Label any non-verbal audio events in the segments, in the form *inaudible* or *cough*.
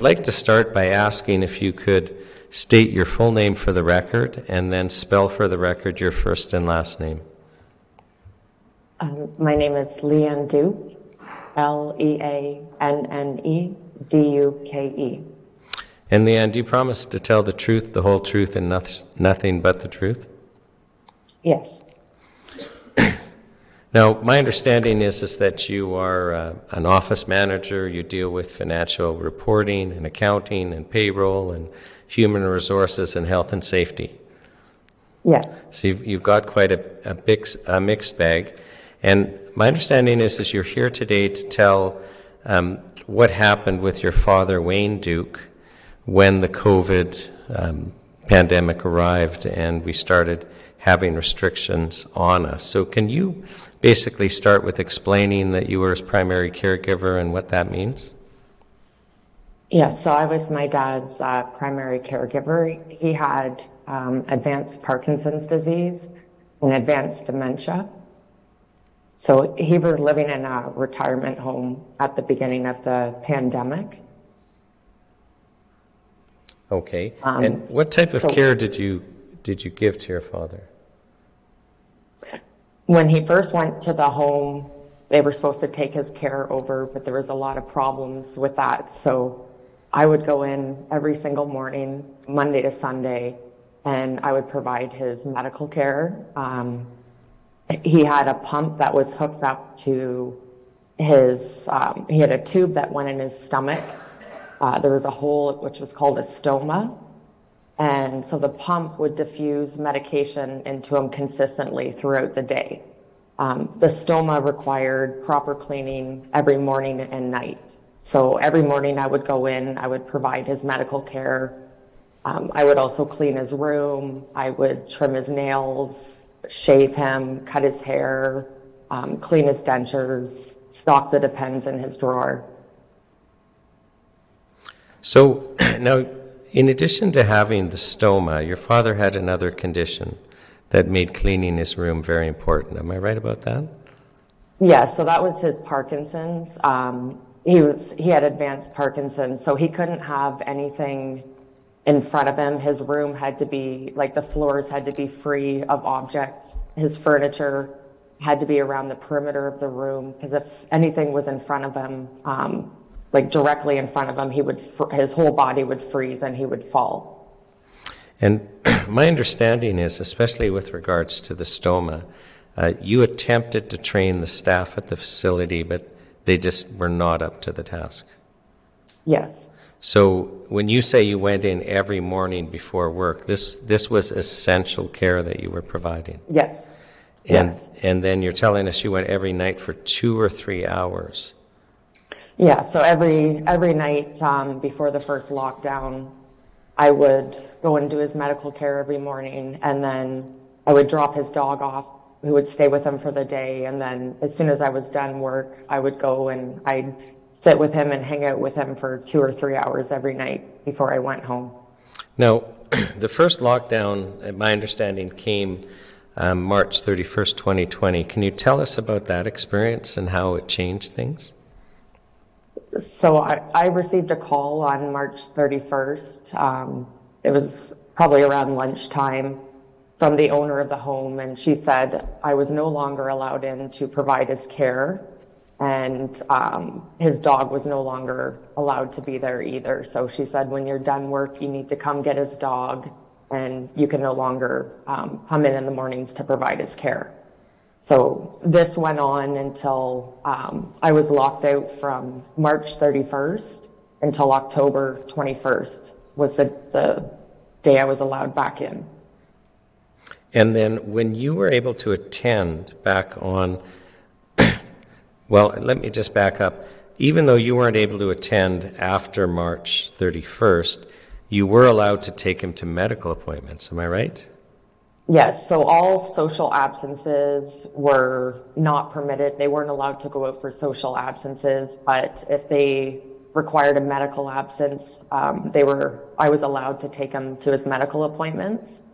I'd like to start by asking if you could state your full name for the record and then spell for the record your first and last name. Um, my name is Leanne Duke, L E A N N E D U K E. And Leanne, do you promise to tell the truth, the whole truth, and noth- nothing but the truth? Yes, Now, my understanding is, is that you are uh, an office manager. You deal with financial reporting and accounting and payroll and human resources and health and safety. yes, So you've, you've got quite a, a, big, a mixed bag. And my understanding is, is you're here today to tell um, what happened with your father, Wayne Duke, when the COVID um, pandemic arrived and we started having restrictions on us. So can you basically start with explaining that you were his primary caregiver and what that means? yes. So I was my dad's uh, primary caregiver. He had um, advanced Parkinson's disease and advanced dementia. So he was living in a retirement home at the beginning of the pandemic. Okay. Um, and what type of so- care did you did you give to your father? When he first went to the home, they were supposed to take his care over, but there was a lot of problems with that. So I would go in every single morning, Monday to Sunday, and I would provide his medical care. Um, he had a pump that was hooked up to his, um, he had a tube that went in his stomach. Uh, there was a hole which was called a stoma. And so the pump would diffuse medication into him consistently throughout the day. Um, the stoma required proper cleaning every morning and night. So every morning I would go in, I would provide his medical care. Um, I would also clean his room. I would trim his nails, shave him, cut his hair, um, clean his dentures, stock the Depends in his drawer. So *clears throat* now, in addition to having the stoma, your father had another condition that made cleaning his room very important. Am I right about that? Yeah, so that was his Parkinson's. Um, he was he had advanced Parkinson's, so he couldn't have anything in front of him. His room had to be like the floors had to be free of objects. His furniture had to be around the perimeter of the room because if anything was in front of him, um, like directly in front of him, he would fr- his whole body would freeze and he would fall. And *clears throat* my understanding is, especially with regards to the stoma, uh, you attempted to train the staff at the facility, but they just were not up to the task. Yes. So when you say you went in every morning before work, this this was essential care that you were providing. Yes. And yes. and then you're telling us you went every night for 2 or 3 hours. Yeah, so every every night um, before the first lockdown, I would go and do his medical care every morning, and then I would drop his dog off, who would stay with him for the day, and then as soon as I was done work, I would go and I'd sit with him and hang out with him for two or three hours every night before I went home. Now, *clears throat* the first lockdown, my understanding, came um, March 31st, 2020. Can you tell us about that experience and how it changed things? So I, I received a call on March 31st. Um, it was probably around lunchtime from the owner of the home, and she said I was no longer allowed in to provide his care, and um, his dog was no longer allowed to be there either. So she said, when you're done work, you need to come get his dog, and you can no longer um, come in in the mornings to provide his care. So this went on until um, I was locked out from March 31st until October 21st was the, the day I was allowed back in. And then when you were able to attend back on, *coughs* well, let me just back up. Even though you weren't able to attend after March 31st, you were allowed to take him to medical appointments. Am I right? Yes, so all social absences were not permitted. They weren't allowed to go out for social absences, but if they required a medical absence, um, they were, I was allowed to take him to his medical appointments.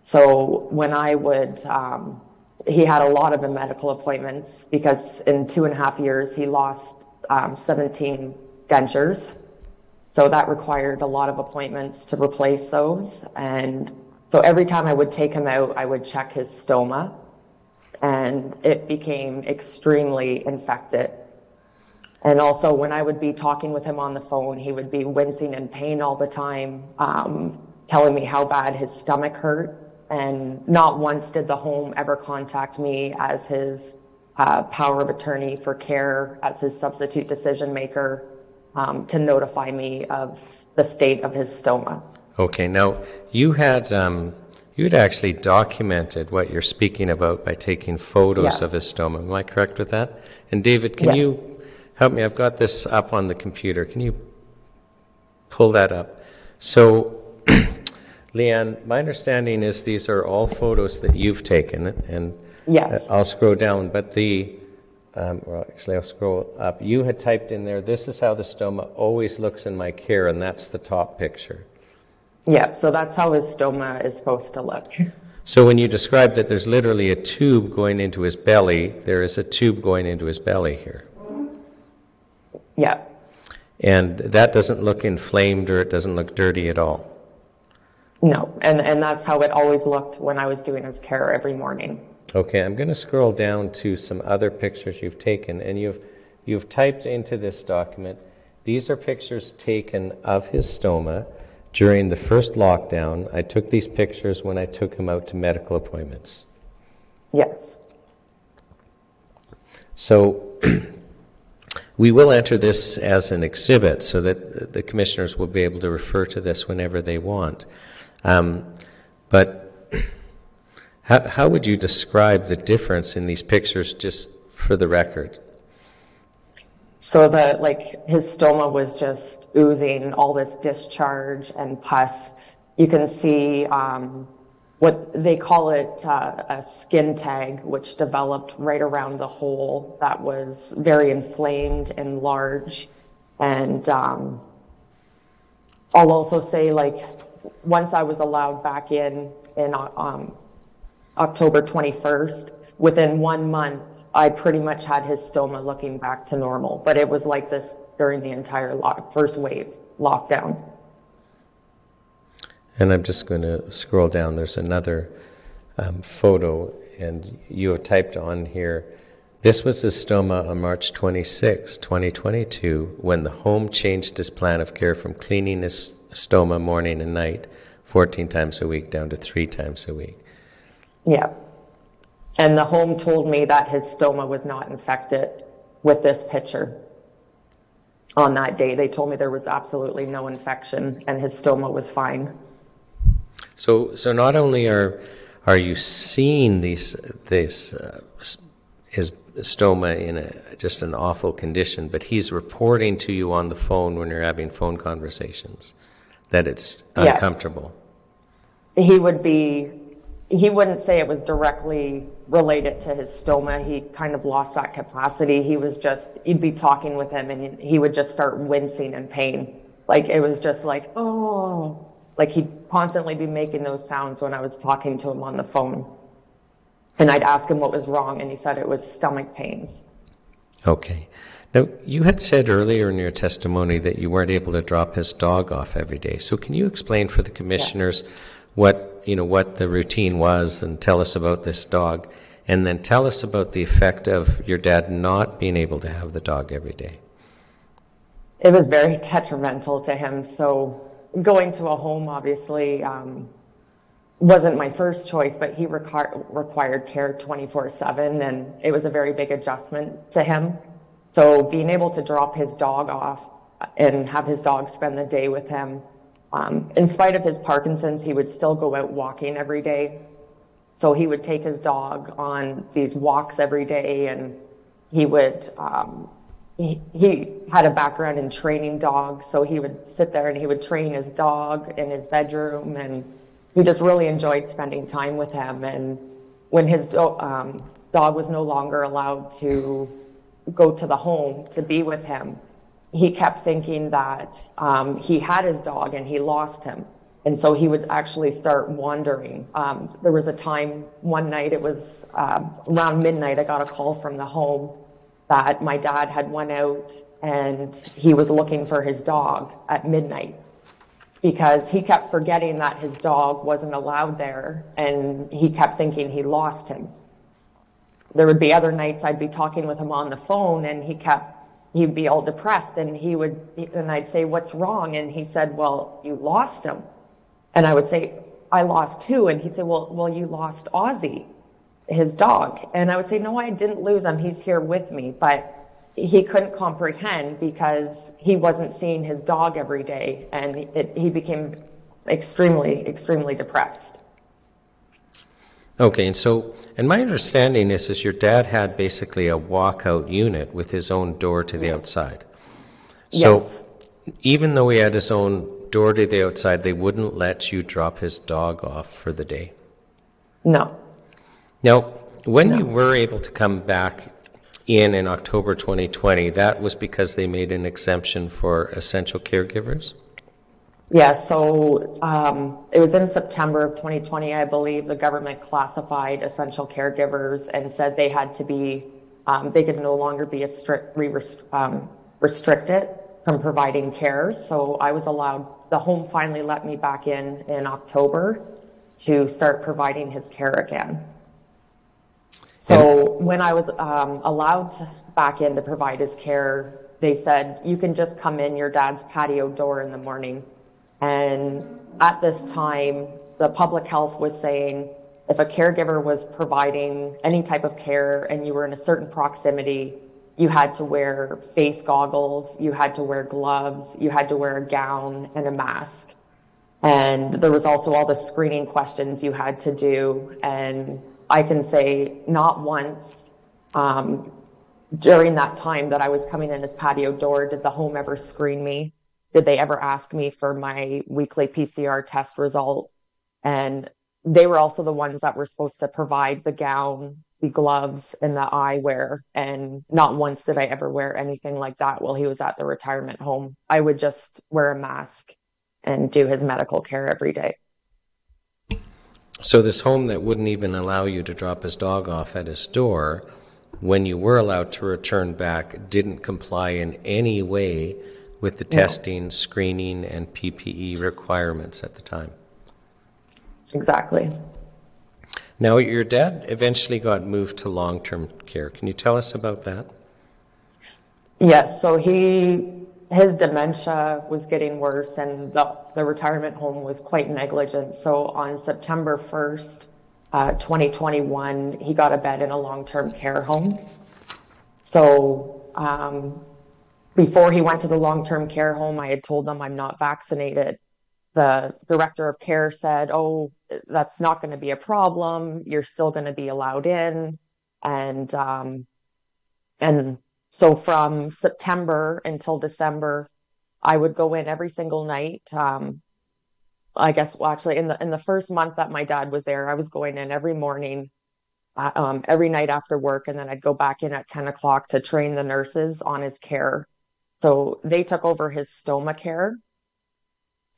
So when I would, um, he had a lot of medical appointments because in two and a half years he lost um, 17 dentures. So that required a lot of appointments to replace those. And so every time I would take him out, I would check his stoma and it became extremely infected. And also, when I would be talking with him on the phone, he would be wincing in pain all the time, um, telling me how bad his stomach hurt. And not once did the home ever contact me as his uh, power of attorney for care, as his substitute decision maker, um, to notify me of the state of his stoma. Okay, now you had um, you had actually documented what you're speaking about by taking photos Yeah. of his stoma. Am I correct with that? And David, can Yes. you help me? I've got this up on the computer. Can you pull that up? So, *clears throat* Leanne, my understanding is these are all photos that you've taken, and Yes. uh, I'll scroll down, but the um, well, actually, I'll scroll up. You had typed in there, "This is how the stoma always looks in my care," and that's the top picture. Yeah, so that's how his stoma is supposed to look. So when you describe that there's literally a tube going into his belly, there is a tube going into his belly here. Yeah. And that doesn't look inflamed or it doesn't look dirty at all. No, and, and that's how it always looked when I was doing his care every morning. Okay, I'm going to scroll down to some other pictures you've taken, and you've, you've typed into this document, these are pictures taken of his stoma during the first lockdown. I took these pictures when I took him out to medical appointments. Yes. So *clears throat* we will enter this as an exhibit so that the commissioners will be able to refer to this whenever they want. Um, but *clears throat* how, how would you describe the difference in these pictures just for the record? So the like his stoma was just oozing all this discharge and pus. You can see um, what they call it uh, a skin tag, which developed right around the hole that was very inflamed and large. And um, I'll also say like once I was allowed back in in uh, um, October 21st. Within one month, I pretty much had his stoma looking back to normal, but it was like this during the entire lock, first wave lockdown. And I'm just going to scroll down. There's another um, photo, and you have typed on here. This was his stoma on March 26, 2022, when the home changed his plan of care from cleaning his stoma morning and night 14 times a week down to three times a week. Yeah. And the home told me that his stoma was not infected with this picture. On that day, they told me there was absolutely no infection and his stoma was fine. So, so not only are are you seeing these this uh, his stoma in a, just an awful condition, but he's reporting to you on the phone when you're having phone conversations that it's Yeah. uncomfortable. he would be he wouldn't say it was directly related to his stoma. He kind of lost that capacity. He was just you'd be talking with him and he would just start wincing in pain. Like it was just like oh like he'd constantly be making those sounds when i was talking to him on the phone. And i'd ask him what was wrong and he said it was stomach pains. Okay. Now, you had said earlier in your testimony that you weren't able to drop his dog off every day. So, can you explain for the commissioners what you know what the routine was, and tell us about this dog, and then tell us about the effect of your dad not being able to have the dog every day? it was very *laughs* detrimental to him. So going to a home obviously um, wasn't my first choice, but he requir- required care 24 7, and it was a very big adjustment to him. So being able to drop his dog off and have his dog spend the day with him, um, in spite of his Parkinson's, he would still go out walking every day. So he would take his dog on these walks every day, and he would. Um, he, he had a background in training dogs, so he would sit there and he would train his dog in his bedroom, and he just really enjoyed spending time with him. And when his do- um, dog was no longer allowed to go to the home to be with him, he kept thinking that um, he had his dog and he lost him. And so he would actually start wandering. Um, there was a time one night, it was uh, around midnight, I got a call from the home that my dad had went out and he was looking for his dog at midnight because he kept forgetting that his dog wasn't allowed there and he kept thinking he lost him. There would be other nights I'd be talking with him on the phone and he kept he'd be all depressed and he would and I'd say what's wrong? And he said well you lost him. And I would say I lost who? And he'd say well well you lost Ozzy his dog. And I would say no I didn't lose him. He's here with me. But he couldn't comprehend because he wasn't seeing his dog every day and it, he became extremely extremely depressed Okay, and so, and my understanding is, is your dad had basically a walkout unit with his own door to the Yes. outside. So, yes even though he had his own door to the outside, they wouldn't let you drop his dog off for the day. no Now, when you were able to come back in in October 2020, that was because they made an exemption for essential caregivers? Yeah, so um, it was in September of 2020, I believe, the government classified essential caregivers and said they had to be, um, they could no longer be a strict, rest- um, restricted from providing care. So I was allowed, the home finally let me back in in October to start providing his care again. So when I was um, allowed to back in to provide his care, they said, you can just come in your dad's patio door in the morning. And at this time, the public health was saying if a caregiver was providing any type of care and you were in a certain proximity, you had to wear face goggles, you had to wear gloves, you had to wear a gown and a mask. And there was also all the screening questions you had to do. And I can say not once um, during that time that I was coming in his patio door did the home ever screen me. Did they ever ask me for my weekly PCR test result? And they were also the ones that were supposed to provide the gown, the gloves, and the eyewear. And not once did I ever wear anything like that while he was at the retirement home. I would just wear a mask and do his medical care every day. So, this home that wouldn't even allow you to drop his dog off at his door, when you were allowed to return back, didn't comply in any way with the testing, screening, and PPE requirements at the time. Exactly. Now, your dad eventually got moved to long term care. Can you tell us about that? Yes, so he his dementia was getting worse and the, the retirement home was quite negligent. So on September 1st, uh, 2021, he got a bed in a long-term care home. So um, before he went to the long-term care home, I had told them I'm not vaccinated. The director of care said, "Oh, that's not going to be a problem. You're still going to be allowed in." And um, and so from September until December, I would go in every single night. Um, I guess well, actually in the in the first month that my dad was there, I was going in every morning, uh, um, every night after work, and then I'd go back in at ten o'clock to train the nurses on his care. So they took over his stoma care,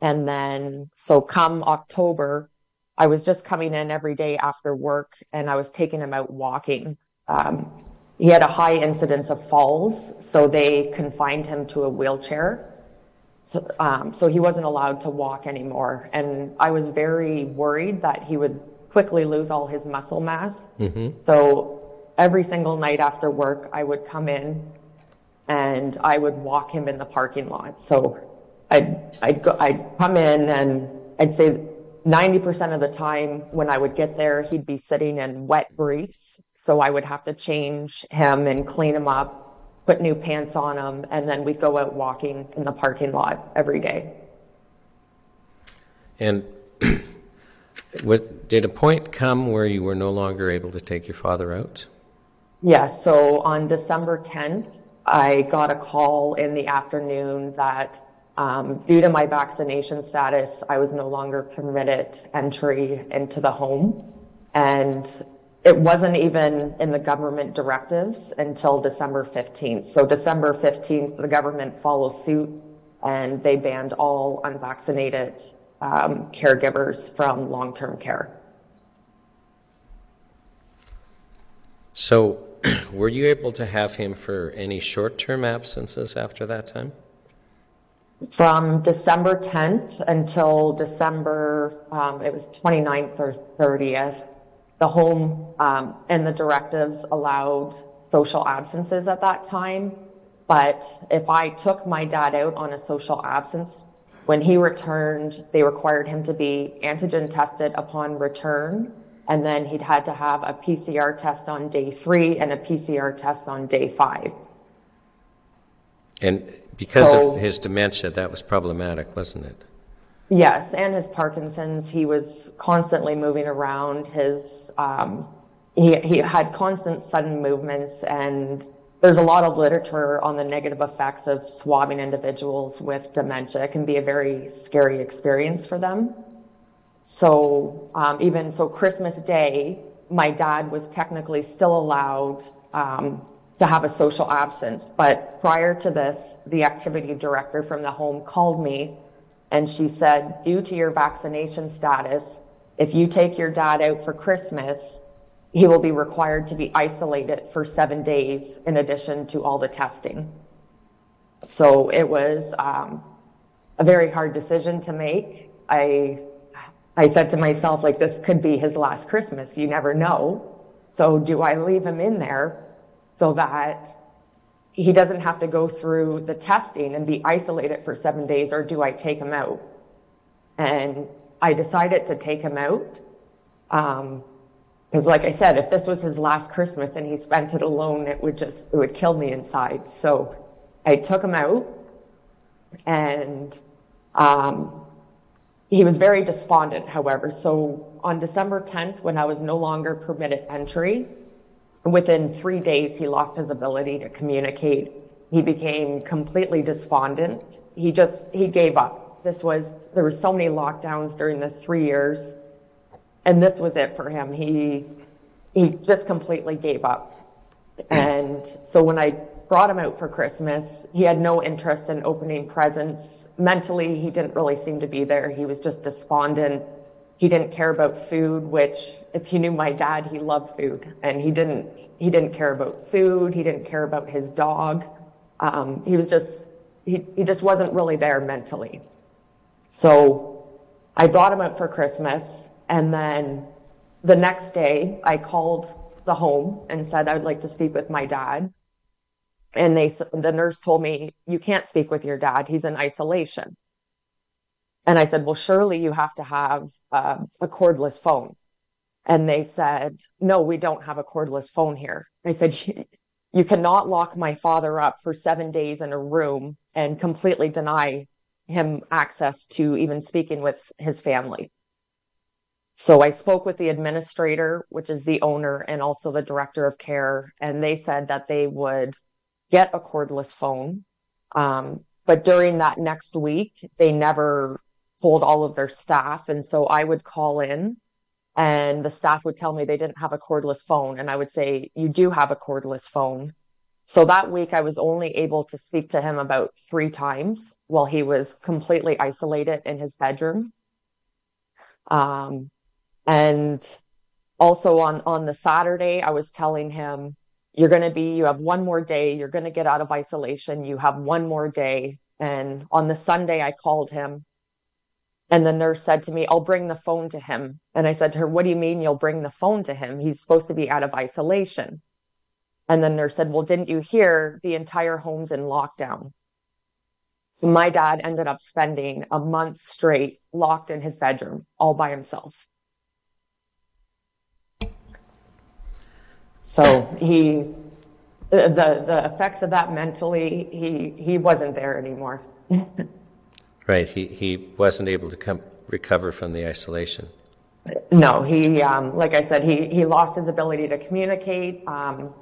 and then so come October, I was just coming in every day after work, and I was taking him out walking. Um, he had a high incidence of falls, so they confined him to a wheelchair. So, um, so he wasn't allowed to walk anymore. And I was very worried that he would quickly lose all his muscle mass. So every single night after work, I would come in and I would walk him in the parking lot. So I'd, I'd, go, I'd come in and I'd say 90% of the time when I would get there, he'd be sitting in wet briefs. So I would have to change him and clean him up, put new pants on him, and then we'd go out walking in the parking lot every day. And *clears throat* did a point come where you were no longer able to take your father out? Yes, so on December 10th, I got a call in the afternoon that um, due to my vaccination status, I was no longer permitted entry into the home. And it wasn't even in the government directives until December 15th. So December 15th, the government followed suit and they banned all unvaccinated um, caregivers from long-term care. So, *clears throat* were you able to have him for any short-term absences after that time? From December 10th until December, um, it was 29th or 30th, the home um, and the directives allowed social absences at that time. But if I took my dad out on a social absence, when he returned, they required him to be antigen tested upon return. And then he'd had to have a PCR test on day three and a PCR test on day five. And because So- of his dementia, that was problematic, wasn't it? Yes, and his Parkinson's, he was constantly moving around. His um, he he had constant sudden movements, and there's a lot of literature on the negative effects of swabbing individuals with dementia. It can be a very scary experience for them. So um, even so, Christmas Day, my dad was technically still allowed um, to have a social absence. But prior to this, the activity director from the home called me and she said, due to your vaccination status, if you take your dad out for Christmas, he will be required to be isolated for seven days in addition to all the testing. So it was um, a very hard decision to make. I I said to myself, like, this could be his last Christmas. You never know. So do I leave him in there so that he doesn't have to go through the testing and be isolated for seven days, or do I take him out? And I decided to take him out. Um, because like I said, if this was his last Christmas and he spent it alone, it would just, it would kill me inside. So I took him out and, um, he was very despondent, however. So on December 10th, when I was no longer permitted entry, within three days, he lost his ability to communicate. He became completely despondent. He just, he gave up. This was, there were so many lockdowns during the three years and this was it for him. He he just completely gave up. And so when I brought him out for Christmas, he had no interest in opening presents. Mentally, he didn't really seem to be there. He was just despondent. He didn't care about food, which if you knew my dad, he loved food and he didn't he didn't care about food. He didn't care about his dog. Um, he was just he, he just wasn't really there mentally. So I brought him out for Christmas and then the next day, I called the home and said I'd like to speak with my dad. And they, the nurse told me, you can't speak with your dad. He's in isolation. And I said, well, surely you have to have uh, a cordless phone. And they said, no, we don't have a cordless phone here. I said, you cannot lock my father up for seven days in a room and completely deny him access to even speaking with his family. So I spoke with the administrator, which is the owner and also the director of care, and they said that they would get a cordless phone. Um, but during that next week, they never told all of their staff. And so I would call in and the staff would tell me they didn't have a cordless phone. And I would say, You do have a cordless phone. So that week, I was only able to speak to him about three times while he was completely isolated in his bedroom. Um, and also on, on the Saturday, I was telling him, you're going to be, you have one more day. You're going to get out of isolation. You have one more day. And on the Sunday, I called him. And the nurse said to me, I'll bring the phone to him. And I said to her, What do you mean you'll bring the phone to him? He's supposed to be out of isolation. And the nurse said, Well, didn't you hear the entire home's in lockdown? My dad ended up spending a month straight locked in his bedroom all by himself. So he, the the effects of that mentally, he he wasn't there anymore. *laughs* Right, he, he wasn't able to come, recover from the isolation. No, he, um, like I said, he he lost his ability to communicate. Um,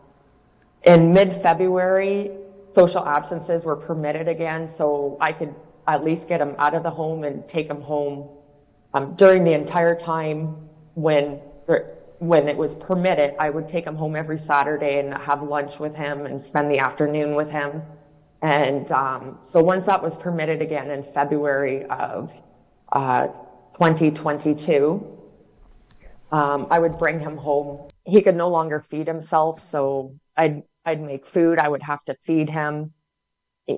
in mid-February, social absences were permitted again, so I could at least get him out of the home and take him home. Um, during the entire time when when it was permitted, I would take him home every Saturday and have lunch with him and spend the afternoon with him. And um, so once that was permitted again in February of uh, 2022, Um, I would bring him home. He could no longer feed himself, so I'd I'd make food. I would have to feed him.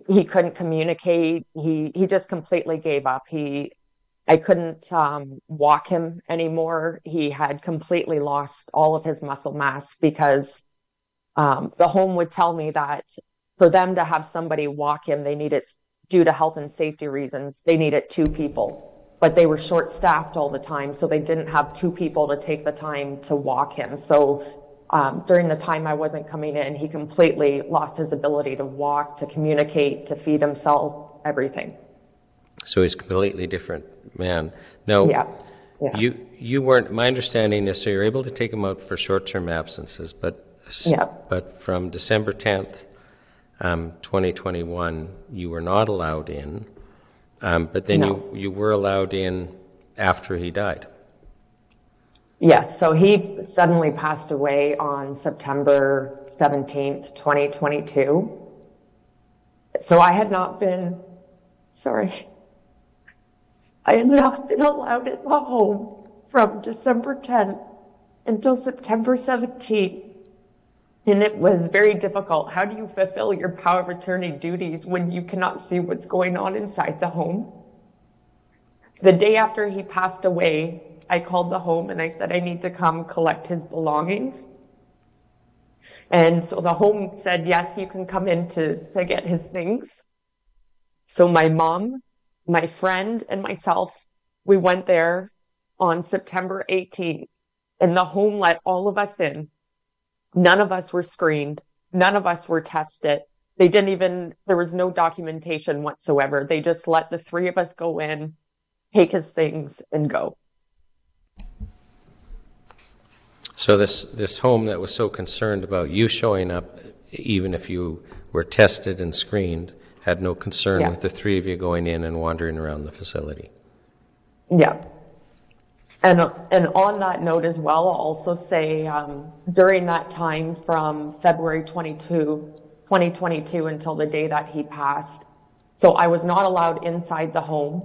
He couldn't communicate. He he just completely gave up. He I couldn't um, walk him anymore. He had completely lost all of his muscle mass because um, the home would tell me that for them to have somebody walk him, they needed, due to health and safety reasons, they needed two people. But they were short staffed all the time, so they didn't have two people to take the time to walk him. So um, during the time I wasn't coming in, he completely lost his ability to walk, to communicate, to feed himself, everything. So he's a completely different man. No, yeah. yeah. you you weren't. My understanding is so you're able to take him out for short-term absences, but yeah. but from December 10th, um, 2021, you were not allowed in. Um, but then no. you you were allowed in after he died. Yes, so he suddenly passed away on September 17th, 2022. So I had not been, sorry, I had not been allowed in the home from December 10th until September 17th. And it was very difficult. How do you fulfill your power of attorney duties when you cannot see what's going on inside the home? The day after he passed away, I called the home and I said, I need to come collect his belongings. And so the home said, yes, you can come in to, to get his things. So my mom, my friend, and myself, we went there on September 18th and the home let all of us in. None of us were screened. None of us were tested. They didn't even, there was no documentation whatsoever. They just let the three of us go in, take his things, and go. So this this home that was so concerned about you showing up, even if you were tested and screened, had no concern Yeah. with the three of you going in and wandering around the facility. Yeah. And, and on that note as well, I'll also say um, during that time from February 22, 2022 until the day that he passed, so I was not allowed inside the home.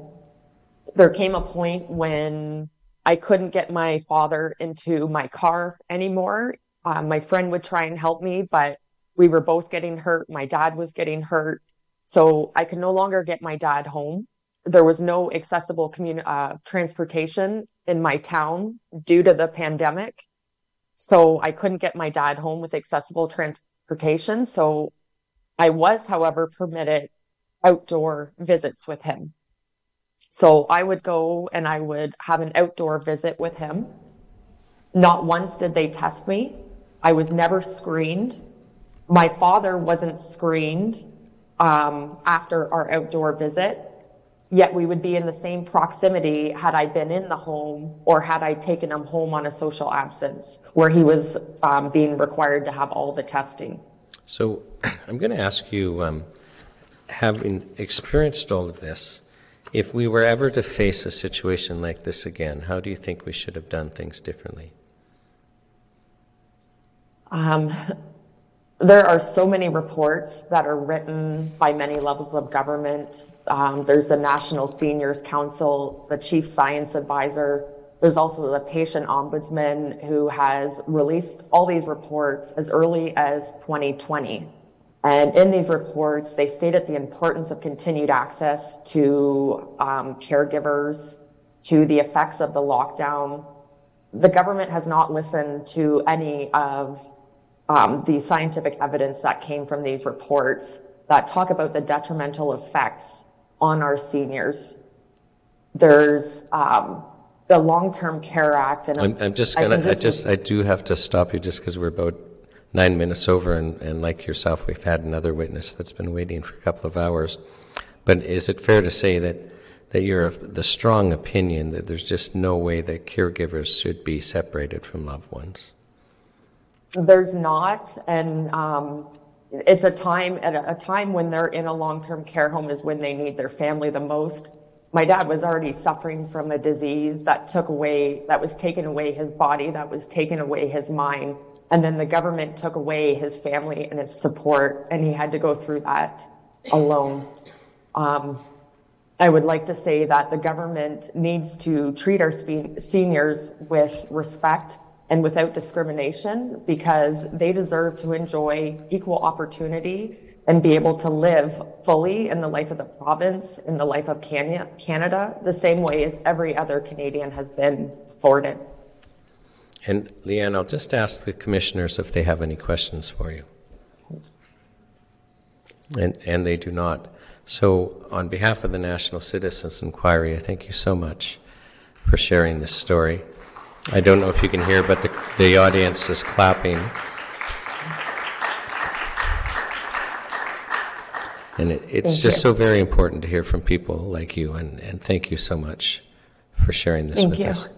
There came a point when I couldn't get my father into my car anymore. Uh, my friend would try and help me, but we were both getting hurt. My dad was getting hurt. So I could no longer get my dad home. There was no accessible commun- uh, transportation in my town due to the pandemic. So I couldn't get my dad home with accessible transportation. So I was, however, permitted outdoor visits with him. So I would go and I would have an outdoor visit with him. Not once did they test me. I was never screened. My father wasn't screened um, after our outdoor visit. Yet we would be in the same proximity had I been in the home or had I taken him home on a social absence where he was um, being required to have all the testing. So *clears throat* I'm going to ask you, um, having experienced all of this, if we were ever to face a situation like this again, how do you think we should have done things differently? Um, there are so many reports that are written by many levels of government. Um, there's the National Seniors Council, the Chief Science Advisor. There's also the Patient Ombudsman who has released all these reports as early as 2020. And in these reports, they stated the importance of continued access to um, caregivers, to the effects of the lockdown. The government has not listened to any of um, the scientific evidence that came from these reports that talk about the detrimental effects on our seniors. There's um, the Long-Term Care Act, and I'm, I'm just I gonna. I, this just. I do have to stop you just because we're about nine minutes over, and, and like yourself, we've had another witness that's been waiting for a couple of hours. But is it fair to say that that you're of the strong opinion that there's just no way that caregivers should be separated from loved ones? There's not, and um, it's a time at a, time when they're in a long-term care home is when they need their family the most. My dad was already suffering from a disease that took away, that was taken away his body, that was taken away his mind, and then the government took away his family and his support, and he had to go through that alone. Um, I would like to say that the government needs to treat our spe- seniors with respect and without discrimination because they deserve to enjoy equal opportunity and be able to live fully in the life of the province, in the life of Canada, the same way as every other Canadian has been afforded. And Leanne, I'll just ask the commissioners if they have any questions for you. And, and they do not. So, on behalf of the National Citizens Inquiry, I thank you so much for sharing this story. I don't know if you can hear, but the, the audience is clapping. And it, it's Thank just you. so very important to hear from people like you, and, and thank you so much for sharing this Thank with you. us.